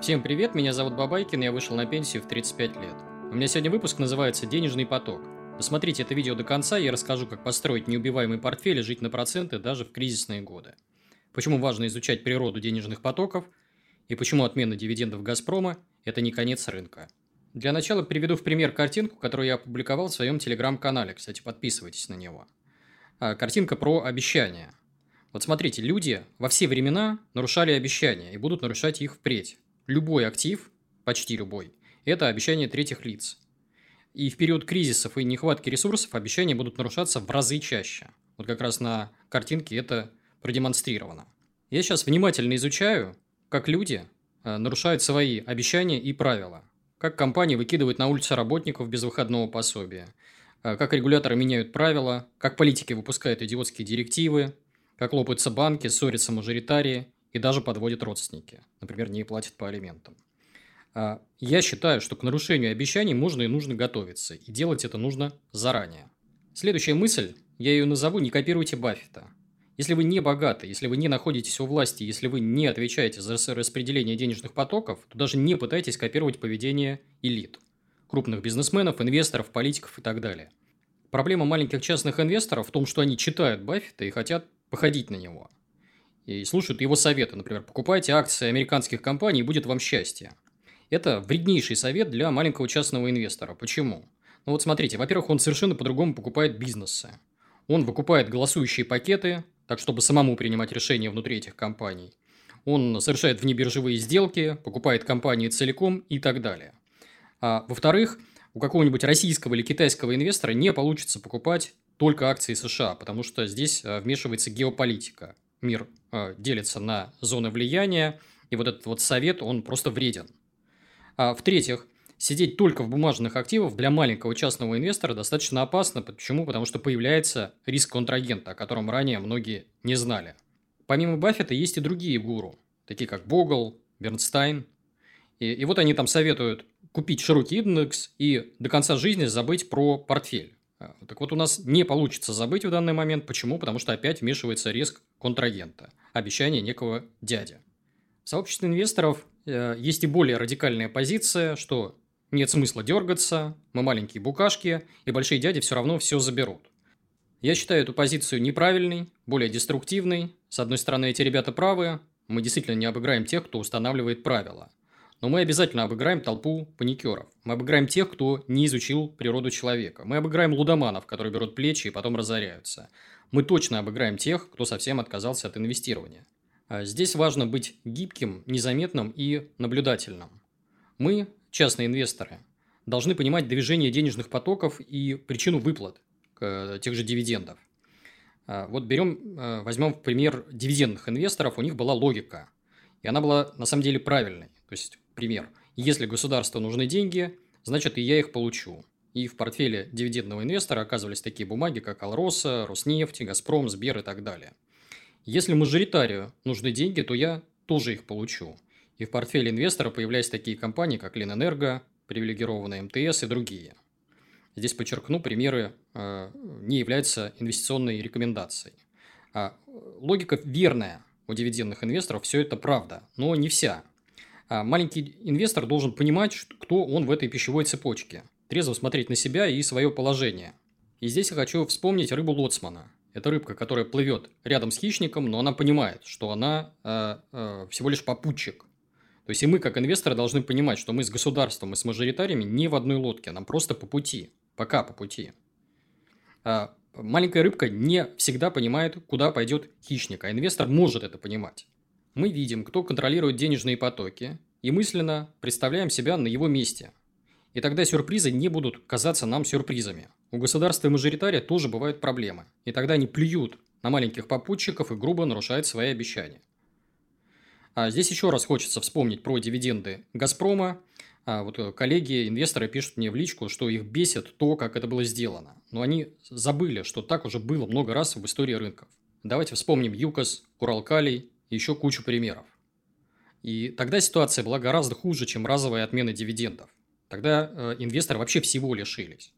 Всем привет, меня зовут Бабайкин, я вышел на пенсию в 35 лет. У меня сегодня выпуск называется «Денежный поток». Посмотрите это видео до конца, я расскажу, как построить неубиваемый портфель и жить на проценты даже в кризисные годы. Почему важно изучать природу денежных потоков и почему отмена дивидендов «Газпрома» – это не конец рынка. Для начала приведу в пример картинку, которую я опубликовал в своем телеграм-канале. Кстати, подписывайтесь на него. А, картинка про обещания. Вот смотрите, люди во все времена нарушали обещания и будут нарушать их впредь любой актив, почти любой, это обещание третьих лиц. И в период кризисов и нехватки ресурсов обещания будут нарушаться в разы чаще. Вот как раз на картинке это продемонстрировано. Я сейчас внимательно изучаю, как люди э, нарушают свои обещания и правила. Как компании выкидывают на улицу работников без выходного пособия. Э, как регуляторы меняют правила. Как политики выпускают идиотские директивы. Как лопаются банки, ссорятся мажоритарии и даже подводят родственники. Например, не платят по алиментам. А, я считаю, что к нарушению обещаний можно и нужно готовиться, и делать это нужно заранее. Следующая мысль, я ее назову «Не копируйте Баффета». Если вы не богаты, если вы не находитесь у власти, если вы не отвечаете за распределение денежных потоков, то даже не пытайтесь копировать поведение элит, крупных бизнесменов, инвесторов, политиков и так далее. Проблема маленьких частных инвесторов в том, что они читают Баффета и хотят походить на него – и слушают его советы. Например, покупайте акции американских компаний, и будет вам счастье. Это вреднейший совет для маленького частного инвестора. Почему? Ну вот смотрите, во-первых, он совершенно по-другому покупает бизнесы. Он выкупает голосующие пакеты, так чтобы самому принимать решения внутри этих компаний. Он совершает внебиржевые сделки, покупает компании целиком и так далее. А, во-вторых, у какого-нибудь российского или китайского инвестора не получится покупать только акции США, потому что здесь а, вмешивается геополитика мир э, делится на зоны влияния, и вот этот вот совет, он просто вреден. А в-третьих, сидеть только в бумажных активах для маленького частного инвестора достаточно опасно. Почему? Потому что появляется риск контрагента, о котором ранее многие не знали. Помимо Баффета есть и другие гуру, такие как Богл, Бернстайн. И, и вот они там советуют купить широкий индекс и до конца жизни забыть про портфель. А, так вот, у нас не получится забыть в данный момент. Почему? Потому что опять вмешивается риск контрагента. Обещание некого дяди. В сообществе инвесторов э, есть и более радикальная позиция, что нет смысла дергаться, мы маленькие букашки, и большие дяди все равно все заберут. Я считаю эту позицию неправильной, более деструктивной. С одной стороны, эти ребята правы, мы действительно не обыграем тех, кто устанавливает правила. Но мы обязательно обыграем толпу паникеров. Мы обыграем тех, кто не изучил природу человека. Мы обыграем лудоманов, которые берут плечи и потом разоряются. Мы точно обыграем тех, кто совсем отказался от инвестирования. А здесь важно быть гибким, незаметным и наблюдательным. Мы, частные инвесторы, должны понимать движение денежных потоков и причину выплат э, тех же дивидендов. А вот берем, э, возьмем в пример дивидендных инвесторов, у них была логика. И она была на самом деле правильной. То есть Пример. Если государству нужны деньги, значит и я их получу. И в портфеле дивидендного инвестора оказывались такие бумаги, как Алроса, Роснефть, Газпром, Сбер и так далее. Если мажоритарию нужны деньги, то я тоже их получу. И в портфеле инвестора появляются такие компании, как Ленэнерго, привилегированная МТС и другие. Здесь подчеркну, примеры э, не являются инвестиционной рекомендацией. А, логика верная у дивидендных инвесторов, все это правда, но не вся. А маленький инвестор должен понимать, кто он в этой пищевой цепочке, трезво смотреть на себя и свое положение. И здесь я хочу вспомнить рыбу лоцмана. Это рыбка, которая плывет рядом с хищником, но она понимает, что она э, э, всего лишь попутчик. То есть и мы, как инвесторы, должны понимать, что мы с государством и с мажоритариями не в одной лодке, нам просто по пути, пока по пути. А маленькая рыбка не всегда понимает, куда пойдет хищник, а инвестор может это понимать. Мы видим, кто контролирует денежные потоки, и мысленно представляем себя на его месте. И тогда сюрпризы не будут казаться нам сюрпризами. У государства и мажоритария тоже бывают проблемы. И тогда они плюют на маленьких попутчиков и грубо нарушают свои обещания. А здесь еще раз хочется вспомнить про дивиденды «Газпрома». А вот коллеги, инвесторы пишут мне в личку, что их бесит то, как это было сделано. Но они забыли, что так уже было много раз в истории рынков. Давайте вспомним ЮКОС, Уралкалий еще кучу примеров. И тогда ситуация была гораздо хуже, чем разовая отмена дивидендов. Тогда э, инвесторы вообще всего лишились.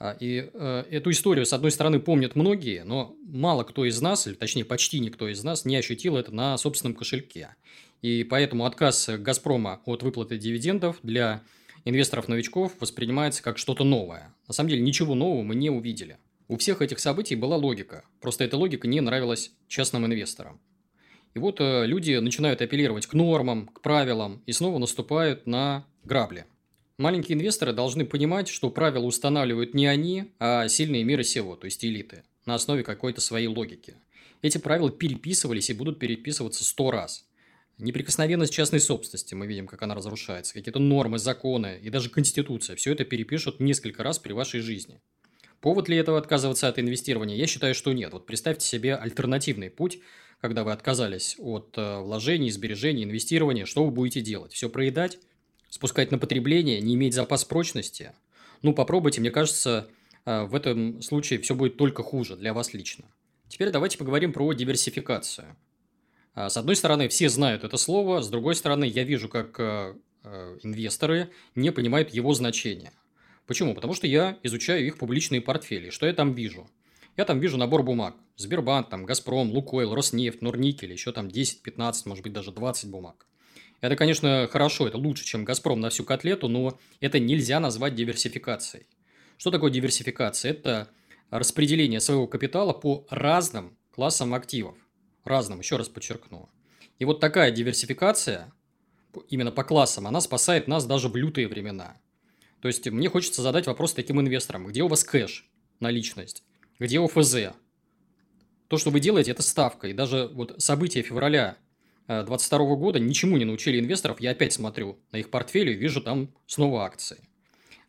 А, и э, эту историю, с одной стороны, помнят многие, но мало кто из нас, или точнее почти никто из нас, не ощутил это на собственном кошельке. И поэтому отказ «Газпрома» от выплаты дивидендов для инвесторов-новичков воспринимается как что-то новое. На самом деле ничего нового мы не увидели. У всех этих событий была логика, просто эта логика не нравилась частным инвесторам. И вот э, люди начинают апеллировать к нормам, к правилам и снова наступают на грабли. Маленькие инвесторы должны понимать, что правила устанавливают не они, а сильные мира сего, то есть элиты, на основе какой-то своей логики. Эти правила переписывались и будут переписываться сто раз. Неприкосновенность частной собственности, мы видим, как она разрушается, какие-то нормы, законы и даже конституция, все это перепишут несколько раз при вашей жизни. Повод ли этого отказываться от инвестирования? Я считаю, что нет. Вот представьте себе альтернативный путь, когда вы отказались от э, вложений, сбережений, инвестирования. Что вы будете делать? Все проедать? Спускать на потребление? Не иметь запас прочности? Ну, попробуйте. Мне кажется, э, в этом случае все будет только хуже для вас лично. Теперь давайте поговорим про диверсификацию. А, с одной стороны, все знают это слово, с другой стороны, я вижу, как э, инвесторы не понимают его значения. Почему? Потому что я изучаю их публичные портфели. Что я там вижу? Я там вижу набор бумаг. Сбербанк, там, Газпром, Лукойл, Роснефть, Норникель, еще там 10, 15, может быть, даже 20 бумаг. Это, конечно, хорошо, это лучше, чем Газпром на всю котлету, но это нельзя назвать диверсификацией. Что такое диверсификация? Это распределение своего капитала по разным классам активов. Разным, еще раз подчеркну. И вот такая диверсификация, именно по классам, она спасает нас даже в лютые времена. То есть, мне хочется задать вопрос таким инвесторам. Где у вас кэш, наличность? Где ОФЗ. То, что вы делаете, это ставка. И даже вот события февраля 2022 э, года ничему не научили инвесторов. Я опять смотрю на их портфели и вижу там снова акции.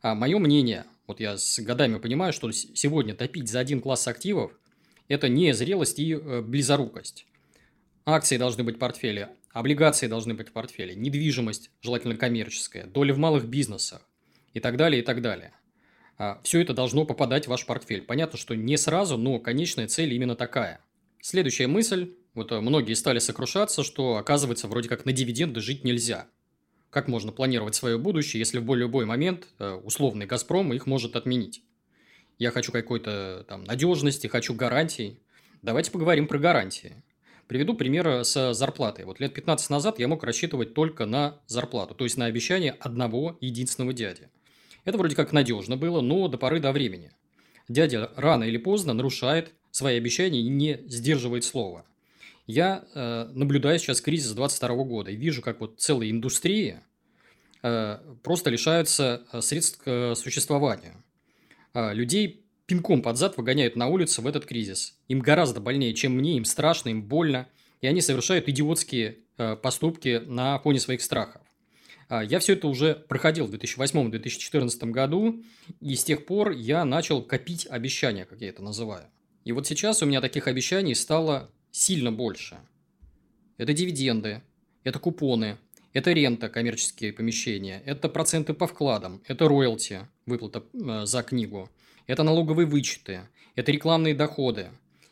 А мое мнение, вот я с годами понимаю, что сегодня топить за один класс активов – это не зрелость и э, близорукость. Акции должны быть в портфеле, облигации должны быть в портфеле, недвижимость, желательно коммерческая, доля в малых бизнесах и так далее, и так далее. А, все это должно попадать в ваш портфель. Понятно, что не сразу, но конечная цель именно такая. Следующая мысль. Вот э, многие стали сокрушаться, что, оказывается, вроде как на дивиденды жить нельзя. Как можно планировать свое будущее, если в любой момент э, условный «Газпром» их может отменить? Я хочу какой-то там надежности, хочу гарантий. Давайте поговорим про гарантии. Приведу пример с зарплатой. Вот лет 15 назад я мог рассчитывать только на зарплату, то есть на обещание одного единственного дяди – это вроде как надежно было, но до поры до времени. Дядя рано или поздно нарушает свои обещания и не сдерживает слова. Я э, наблюдаю сейчас кризис 22 года и вижу, как вот целые индустрии э, просто лишаются э, средств к существованию. Э, людей пинком под зад выгоняют на улицу в этот кризис. Им гораздо больнее, чем мне, им страшно, им больно, и они совершают идиотские э, поступки на фоне своих страхов. А, я все это уже проходил в 2008-2014 году, и с тех пор я начал копить обещания, как я это называю. И вот сейчас у меня таких обещаний стало сильно больше. Это дивиденды, это купоны, это рента, коммерческие помещения, это проценты по вкладам, это роялти, выплата э, за книгу, это налоговые вычеты, это рекламные доходы,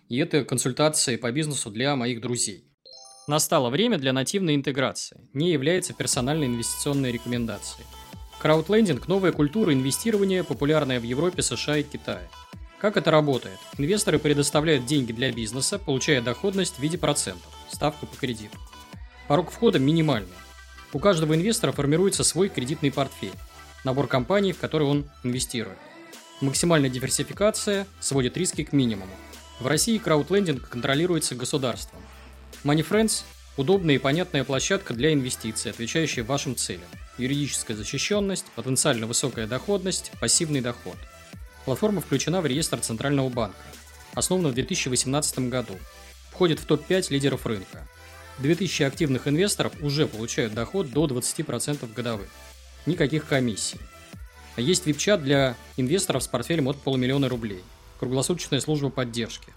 и это консультации по бизнесу для моих друзей. Настало время для нативной интеграции, не является персональной инвестиционной рекомендацией. Краудлендинг – новая культура инвестирования, популярная в Европе, США и Китае. Как это работает? Инвесторы предоставляют деньги для бизнеса, получая доходность в виде процентов, ставку по кредиту. Порог входа минимальный. У каждого инвестора формируется свой кредитный портфель, набор компаний, в которые он инвестирует. Максимальная диверсификация сводит риски к минимуму. В России краудлендинг контролируется государством. Money Friends – удобная и понятная площадка для инвестиций, отвечающая вашим целям. Юридическая защищенность, потенциально высокая доходность, пассивный доход. Платформа включена в реестр Центрального банка. Основана в 2018 году. Входит в топ-5 лидеров рынка. 2000 активных инвесторов уже получают доход до 20% годовых. Никаких комиссий. Есть вип-чат для инвесторов с портфелем от полумиллиона рублей. Круглосуточная служба поддержки.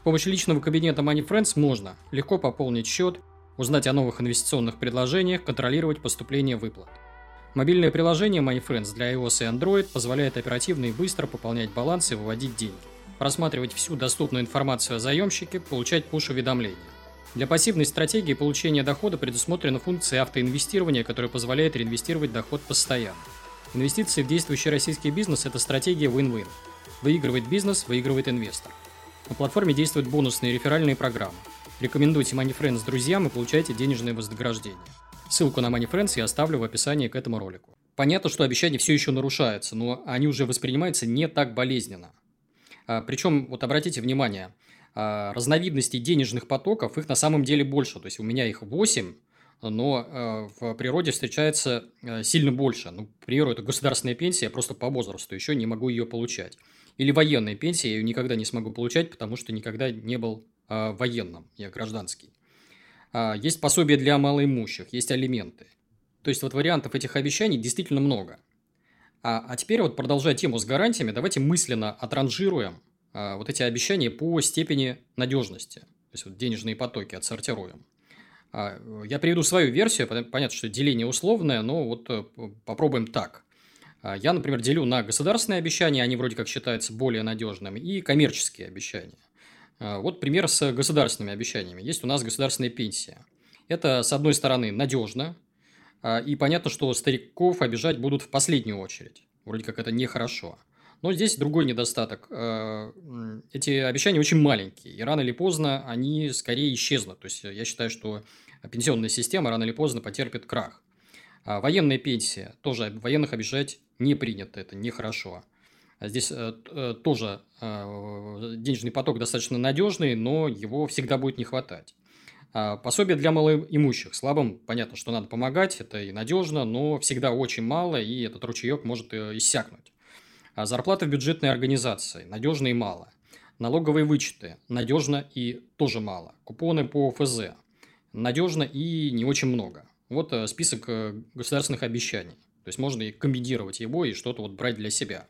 С помощью личного кабинета Money Friends можно легко пополнить счет, узнать о новых инвестиционных предложениях, контролировать поступление выплат. Мобильное приложение Money Friends для iOS и Android позволяет оперативно и быстро пополнять баланс и выводить деньги, просматривать всю доступную информацию о заемщике, получать пуш-уведомления. Для пассивной стратегии получения дохода предусмотрена функция автоинвестирования, которая позволяет реинвестировать доход постоянно. Инвестиции в действующий российский бизнес – это стратегия win-win. Выигрывает бизнес, выигрывает инвестор. На платформе действуют бонусные реферальные программы. Рекомендуйте MoneyFriends друзьям и получайте денежное вознаграждение. Ссылку на MoneyFriends я оставлю в описании к этому ролику. Понятно, что обещания все еще нарушаются, но они уже воспринимаются не так болезненно. А, причем, вот обратите внимание, а, разновидностей денежных потоков, их на самом деле больше. То есть, у меня их 8, но э, в природе встречается сильно больше. Ну, к примеру, это государственная пенсия, я просто по возрасту еще не могу ее получать. Или военная пенсия, я ее никогда не смогу получать, потому что никогда не был э, военным, я гражданский. А, есть пособие для малоимущих, есть алименты. То есть, вот вариантов этих обещаний действительно много. А, а теперь вот продолжая тему с гарантиями, давайте мысленно отранжируем а, вот эти обещания по степени надежности. То есть, вот денежные потоки отсортируем. А, я приведу свою версию, понятно, что деление условное, но вот э, попробуем так. А, я, например, делю на государственные обещания, они вроде как считаются более надежными, и коммерческие обещания. А, вот пример с государственными обещаниями. Есть у нас государственная пенсия. Это, с одной стороны, надежно, и понятно, что стариков обижать будут в последнюю очередь. Вроде как это нехорошо. Но здесь другой недостаток. Эти обещания очень маленькие, и рано или поздно они скорее исчезнут. То есть, я считаю, что пенсионная система рано или поздно потерпит крах. А военная пенсия. Тоже военных обижать не принято, это нехорошо. А здесь э, э, тоже э, денежный поток достаточно надежный, но его всегда будет не хватать. А пособие для малоимущих. Слабым, понятно, что надо помогать, это и надежно, но всегда очень мало, и этот ручеек может иссякнуть. А зарплата в бюджетной организации. Надежно и мало. Налоговые вычеты. Надежно и тоже мало. Купоны по ФЗ. Надежно и не очень много. Вот список государственных обещаний. То есть, можно и комбинировать его и что-то вот брать для себя.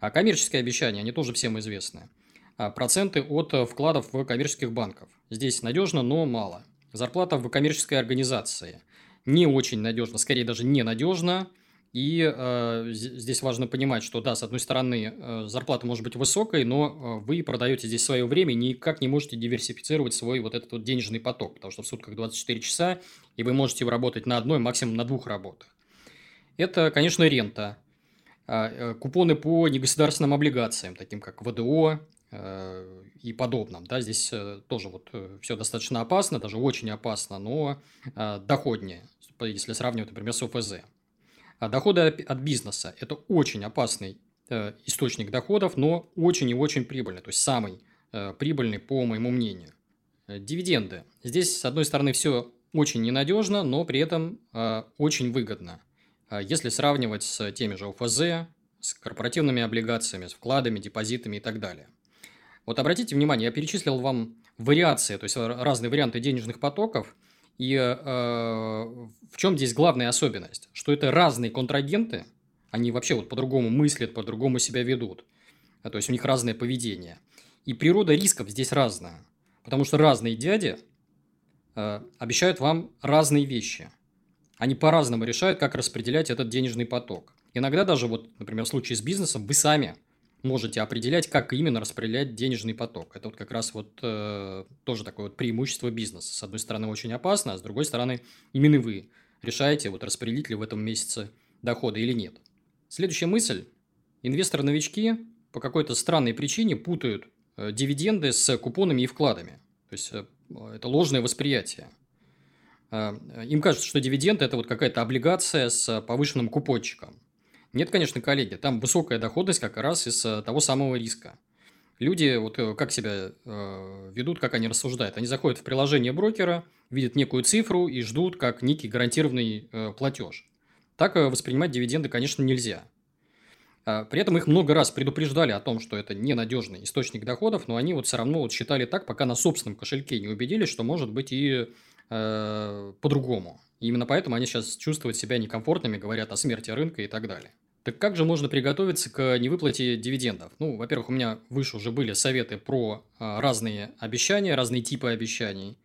А коммерческие обещания, они тоже всем известны. А проценты от вкладов в коммерческих банков. Здесь надежно, но мало. Зарплата в коммерческой организации. Не очень надежно, скорее даже ненадежно. И э, здесь важно понимать, что да, с одной стороны, э, зарплата может быть высокой, но э, вы продаете здесь свое время никак не можете диверсифицировать свой вот этот вот денежный поток, потому что в сутках 24 часа, и вы можете работать на одной, максимум на двух работах. Это, конечно, рента. А, купоны по негосударственным облигациям, таким как ВДО и подобным. Да, здесь тоже вот все достаточно опасно, даже очень опасно, но доходнее, если сравнивать, например, с ОФЗ. А доходы от бизнеса – это очень опасный э, источник доходов, но очень и очень прибыльный, то есть самый э, прибыльный, по моему мнению. Э, дивиденды. Здесь, с одной стороны, все очень ненадежно, но при этом очень выгодно. Если сравнивать с теми же ОФЗ, с корпоративными облигациями, с вкладами, депозитами и так далее. Вот обратите внимание, я перечислил вам вариации, то есть разные варианты денежных потоков – и э, в чем здесь главная особенность? Что это разные контрагенты, они вообще вот по-другому мыслят, по-другому себя ведут. А, то есть у них разное поведение. И природа рисков здесь разная. Потому что разные дяди э, обещают вам разные вещи. Они по-разному решают, как распределять этот денежный поток. Иногда даже, вот, например, в случае с бизнесом, вы сами можете определять, как именно распределять денежный поток. Это вот как раз вот э, тоже такое вот преимущество бизнеса. С одной стороны, очень опасно, а с другой стороны, именно вы решаете, вот распределить ли в этом месяце доходы или нет. Следующая мысль. Инвесторы-новички по какой-то странной причине путают э, дивиденды с купонами и вкладами. То есть, э, это ложное восприятие. Э, им кажется, что дивиденд – это вот какая-то облигация с повышенным купончиком. Нет, конечно, коллеги, там высокая доходность как раз из э, того самого риска. Люди вот э, как себя э, ведут, как они рассуждают. Они заходят в приложение брокера, видят некую цифру и ждут как некий гарантированный э, платеж. Так э, воспринимать дивиденды, конечно, нельзя. А, при этом их много раз предупреждали о том, что это ненадежный источник доходов, но они вот все равно вот считали так, пока на собственном кошельке не убедились, что может быть и э, по-другому. Именно поэтому они сейчас чувствуют себя некомфортными, говорят о смерти рынка и так далее. Так как же можно приготовиться к невыплате дивидендов? Ну, во-первых, у меня выше уже были советы про а, разные обещания, разные типы обещаний.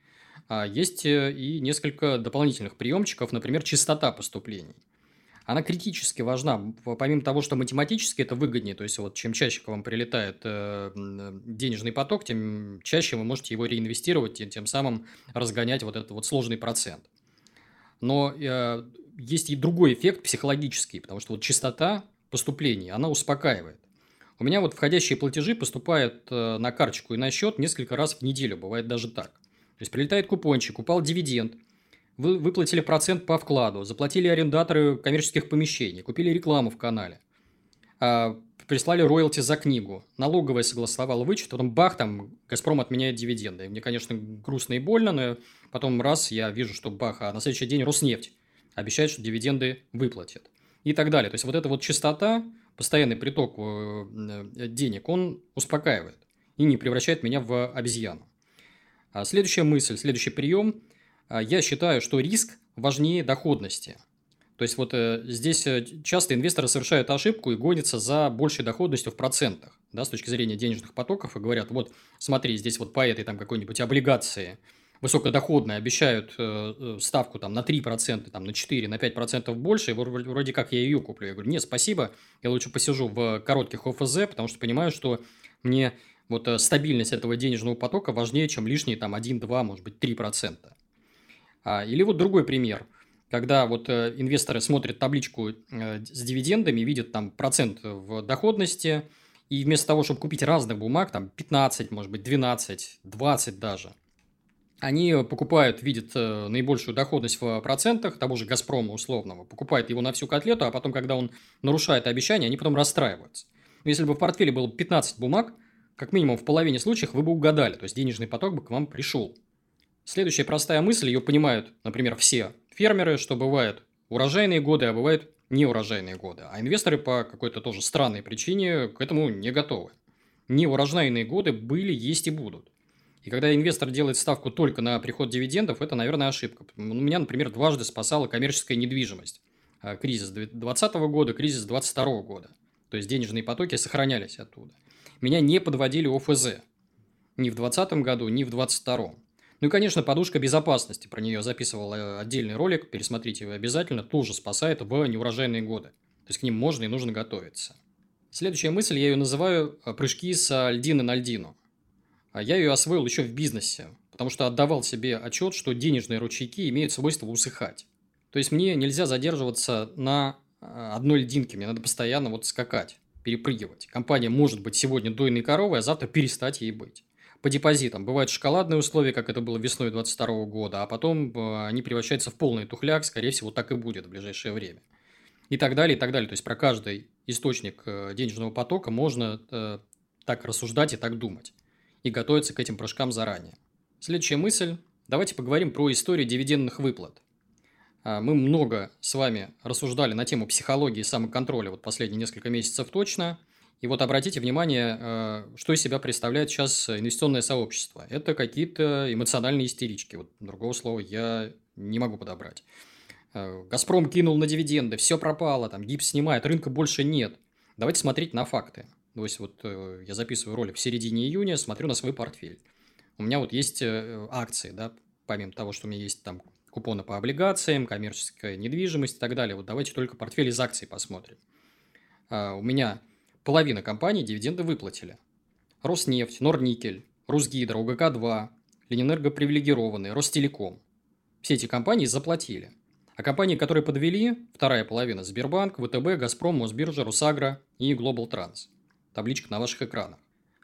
А есть э, и несколько дополнительных приемчиков, например, частота поступлений. Она критически важна. Помимо того, что математически это выгоднее, то есть вот чем чаще к вам прилетает э, денежный поток, тем чаще вы можете его реинвестировать и тем самым разгонять вот этот вот сложный процент. Но э, есть и другой эффект психологический, потому что вот частота поступлений, она успокаивает. У меня вот входящие платежи поступают э, на карточку и на счет несколько раз в неделю, бывает даже так. То есть прилетает купончик, упал дивиденд, вы выплатили процент по вкладу, заплатили арендаторы коммерческих помещений, купили рекламу в канале, а, прислали роялти за книгу, налоговая согласовала вычет, потом бах, там Газпром отменяет дивиденды. Мне, конечно, грустно и больно, но потом раз я вижу, что бах, а на следующий день Роснефть обещает, что дивиденды выплатит. И так далее. То есть, вот эта вот частота, постоянный приток э, денег, он успокаивает и не превращает меня в обезьяну. А следующая мысль, следующий прием. А, я считаю, что риск важнее доходности. То есть, вот э, здесь э, часто инвесторы совершают ошибку и гонятся за большей доходностью в процентах, да, с точки зрения денежных потоков, и говорят, вот смотри, здесь вот по этой там какой-нибудь облигации высокодоходные обещают э, э ставку там на 3%, там на 4, на 5% больше, и вроде как я ее куплю. Я говорю, нет, спасибо, я лучше посижу в коротких ОФЗ, потому что понимаю, что мне вот стабильность этого денежного потока важнее, чем лишние там 1, 2, может быть, 3%. А, или вот другой пример – когда вот э, инвесторы смотрят табличку э, с дивидендами, видят там процент в доходности, и вместо того, чтобы купить разных бумаг, там 15, может быть, 12, 20 даже, они покупают, видят э, наибольшую доходность в процентах того же «Газпрома» условного, покупают его на всю котлету, а потом, когда он нарушает обещания, они потом расстраиваются. Если бы в портфеле было 15 бумаг, как минимум в половине случаев вы бы угадали, то есть денежный поток бы к вам пришел. Следующая простая мысль, ее понимают, например, все фермеры, что бывают урожайные годы, а бывают неурожайные годы. А инвесторы по какой-то тоже странной причине к этому не готовы. Неурожайные годы были, есть и будут. И когда инвестор делает ставку только на приход дивидендов, это, наверное, ошибка. У меня, например, дважды спасала коммерческая недвижимость. А, кризис 2020 года, кризис 2022 года. То есть денежные потоки сохранялись оттуда. Меня не подводили ОФЗ. Ни в 2020 году, ни в 2022. Ну и, конечно, подушка безопасности. Про нее записывал э, отдельный ролик. Пересмотрите его обязательно. Тоже спасает в неурожайные годы. То есть к ним можно и нужно готовиться. Следующая мысль, я ее называю э, «прыжки с льдины на льдину». А я ее освоил еще в бизнесе, потому что отдавал себе отчет, что денежные ручейки имеют свойство усыхать. То есть мне нельзя задерживаться на э, одной льдинке, мне надо постоянно вот скакать, перепрыгивать. Компания может быть сегодня дойной коровой, а завтра перестать ей быть по депозитам. Бывают шоколадные условия, как это было весной 2022 года, а потом э, они превращаются в полный тухляк, скорее всего, так и будет в ближайшее время. И так далее, и так далее. То есть, про каждый источник э, денежного потока можно э, так рассуждать и так думать. И готовиться к этим прыжкам заранее. Следующая мысль. Давайте поговорим про историю дивидендных выплат. А, мы много с вами рассуждали на тему психологии и самоконтроля вот последние несколько месяцев точно – и вот обратите внимание, э, что из себя представляет сейчас инвестиционное сообщество. Это какие-то эмоциональные истерички. Вот другого слова я не могу подобрать. Э, Газпром кинул на дивиденды, все пропало, там гипс снимает, рынка больше нет. Давайте смотреть на факты. То есть, вот э, я записываю ролик в середине июня, смотрю на свой портфель. У меня вот есть акции, да, помимо того, что у меня есть там купоны по облигациям, коммерческая недвижимость и так далее. Вот давайте только портфель из акций посмотрим. У меня Половина компаний дивиденды выплатили. Роснефть, Норникель, Русгидро, УГК-2, Ленэнерго привилегированные, Ростелеком. Все эти компании заплатили. А компании, которые подвели, вторая половина – Сбербанк, ВТБ, Газпром, Мосбиржа, Русагра и Global Транс. Табличка на ваших экранах.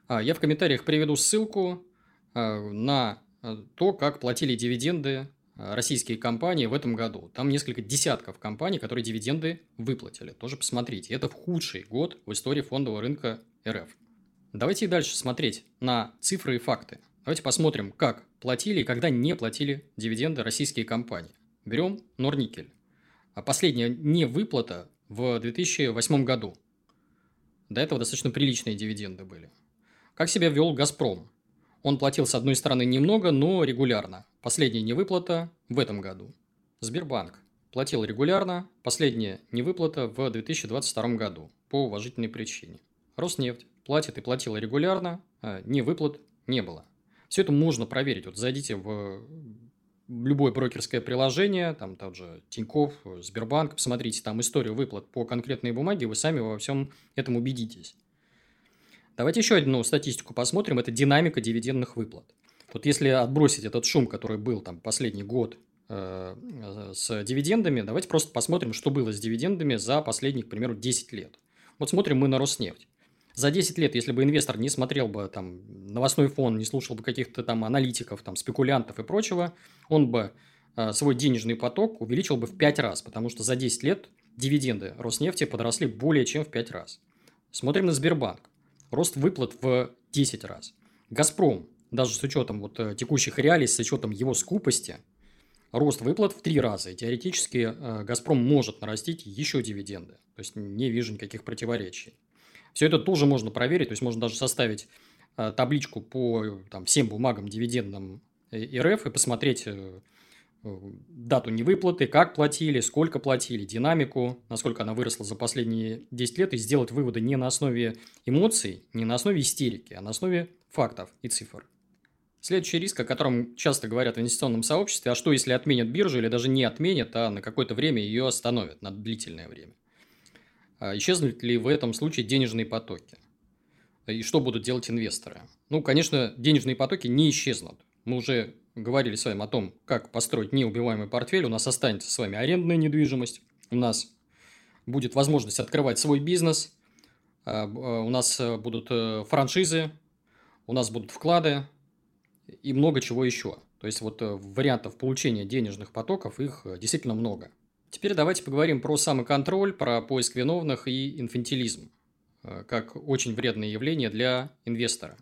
А я в комментариях приведу ссылку а, на а, то, как платили дивиденды российские компании в этом году. Там несколько десятков компаний, которые дивиденды выплатили. Тоже посмотрите. Это худший год в истории фондового рынка РФ. Давайте и дальше смотреть на цифры и факты. Давайте посмотрим, как платили и когда не платили дивиденды российские компании. Берем Норникель. Последняя невыплата в 2008 году. До этого достаточно приличные дивиденды были. Как себя вел «Газпром»? Он платил, с одной стороны, немного, но регулярно. Последняя невыплата в этом году. Сбербанк платил регулярно, последняя невыплата в 2022 году по уважительной причине. Роснефть платит и платила регулярно, а невыплат не было. Все это можно проверить. Вот зайдите в любое брокерское приложение, там тот же Тиньков, Сбербанк, посмотрите там историю выплат по конкретной бумаге, вы сами во всем этом убедитесь. Давайте еще одну статистику посмотрим. Это динамика дивидендных выплат. Вот если отбросить этот шум, который был там последний год э, с дивидендами, давайте просто посмотрим, что было с дивидендами за последних, к примеру, 10 лет. Вот смотрим мы на Роснефть. За 10 лет, если бы инвестор не смотрел бы там новостной фон, не слушал бы каких-то там аналитиков, там спекулянтов и прочего, он бы э, свой денежный поток увеличил бы в 5 раз, потому что за 10 лет дивиденды Роснефти подросли более чем в 5 раз. Смотрим на Сбербанк. Рост выплат в 10 раз. Газпром, даже с учетом вот э, текущих реалий, с учетом его скупости, рост выплат в 3 раза. И теоретически э, Газпром может нарастить еще дивиденды. То есть не вижу никаких противоречий. Все это тоже можно проверить, то есть можно даже составить э, табличку по там, всем бумагам дивидендам РФ и посмотреть э, дату невыплаты, как платили, сколько платили, динамику, насколько она выросла за последние 10 лет, и сделать выводы не на основе эмоций, не на основе истерики, а на основе фактов и цифр. Следующий риск, о котором часто говорят в инвестиционном сообществе, а что если отменят биржу или даже не отменят, а на какое-то время ее остановят, на длительное время. А исчезнут ли в этом случае денежные потоки? И что будут делать инвесторы? Ну, конечно, денежные потоки не исчезнут. Мы уже говорили с вами о том, как построить неубиваемый портфель. У нас останется с вами арендная недвижимость. У нас будет возможность открывать свой бизнес. А, а, у нас э, будут э, франшизы. У нас будут вклады. И много чего еще. То есть, вот э, вариантов получения денежных потоков, их действительно много. Теперь давайте поговорим про самоконтроль, про поиск виновных и инфантилизм, э, как очень вредное явление для инвестора.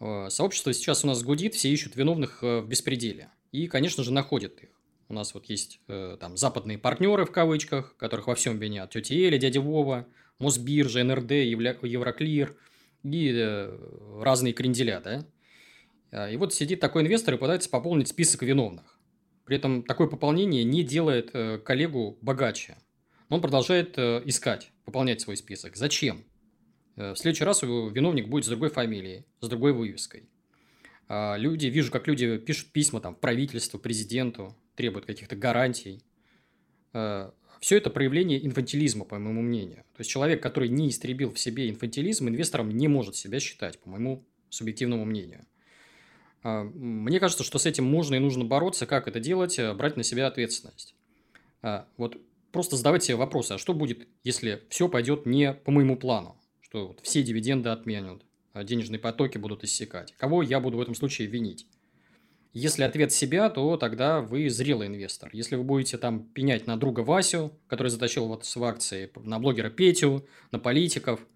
Э, сообщество сейчас у нас гудит, все ищут виновных э, в беспределе. И, конечно же, находят их. У нас вот есть там западные партнеры в кавычках, которых во всем винят. Тетя Эля, дядя Вова, Мосбиржа, НРД, Евроклир и разные кренделя, да? И вот сидит такой инвестор и пытается пополнить список виновных. При этом такое пополнение не делает э, коллегу богаче. Он продолжает э, искать, пополнять свой список. Зачем? Э, в следующий раз виновник будет с другой фамилией, с другой вывеской. А люди, вижу, как люди пишут письма там, правительству, президенту, требуют каких-то гарантий. Все это проявление инфантилизма, по моему мнению. То есть человек, который не истребил в себе инфантилизм, инвестором не может себя считать, по моему субъективному мнению. А, мне кажется, что с этим можно и нужно бороться. Как это делать? Э, брать на себя ответственность. А, вот просто задавать себе вопросы, а что будет, если все пойдет не по моему плану? Что вот все дивиденды отменят, а денежные потоки будут иссякать. Кого я буду в этом случае винить? Если ответ себя, то тогда вы зрелый инвестор. Если вы будете там пенять на друга Васю, который затащил вас в акции, на блогера Петю, на политиков –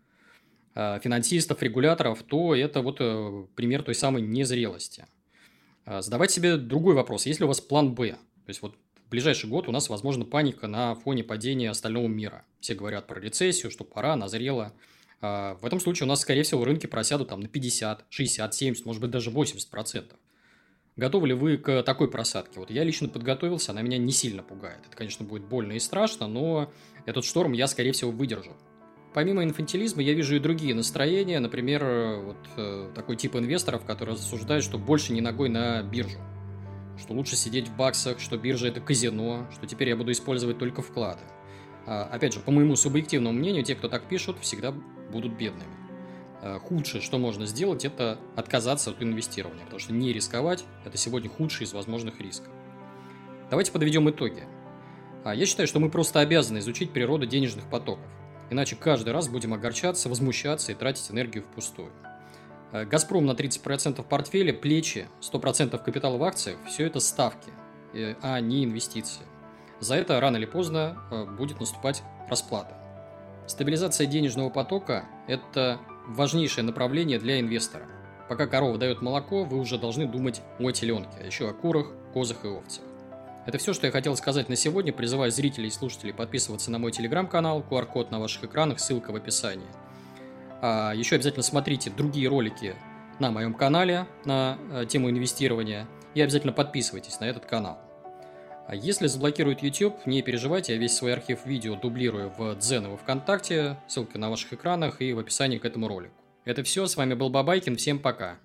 финансистов, регуляторов, то это вот э, пример той самой незрелости. Э, задавать себе другой вопрос. Есть ли у вас план «Б»? То есть, вот в ближайший год у нас, возможно, паника на фоне падения остального мира. Все говорят про рецессию, что пора, назрело. В этом случае у нас, скорее всего, рынки просядут там на 50, 60, 70, может быть, даже 80%. Готовы ли вы к такой просадке? Вот я лично подготовился, она меня не сильно пугает. Это, конечно, будет больно и страшно, но этот шторм я, скорее всего, выдержу. Помимо инфантилизма, я вижу и другие настроения. Например, вот э, такой тип инвесторов, которые рассуждают, что больше не ногой на биржу. Что лучше сидеть в баксах, что биржа это казино, что теперь я буду использовать только вклады. А, опять же, по моему субъективному мнению, те, кто так пишут, всегда будут бедными. А, худшее, что можно сделать, это отказаться от инвестирования, потому что не рисковать – это сегодня худший из возможных рисков. Давайте подведем итоги. А, я считаю, что мы просто обязаны изучить природу денежных потоков – Иначе каждый раз будем огорчаться, возмущаться и тратить энергию впустую. Э, «Газпром» на 30% портфеля, плечи, 100% капитала в акциях – все это ставки, э, а не инвестиции. За это рано или поздно э, будет наступать расплата. Стабилизация денежного потока – это важнейшее направление для инвестора. Пока корова дает молоко, вы уже должны думать о теленке, а еще о курах, козах и овцах. Это все, что я хотел сказать на сегодня. Призываю зрителей и слушателей подписываться на мой телеграм-канал. QR-код на ваших экранах, ссылка в описании. А еще обязательно смотрите другие ролики на моем канале на э, тему инвестирования. И обязательно подписывайтесь на этот канал. А если заблокируют YouTube, не переживайте, я весь свой архив видео дублирую в Дзен и во Вконтакте. Ссылка на ваших экранах и в описании к этому ролику. Это все, с вами был Бабайкин, всем пока.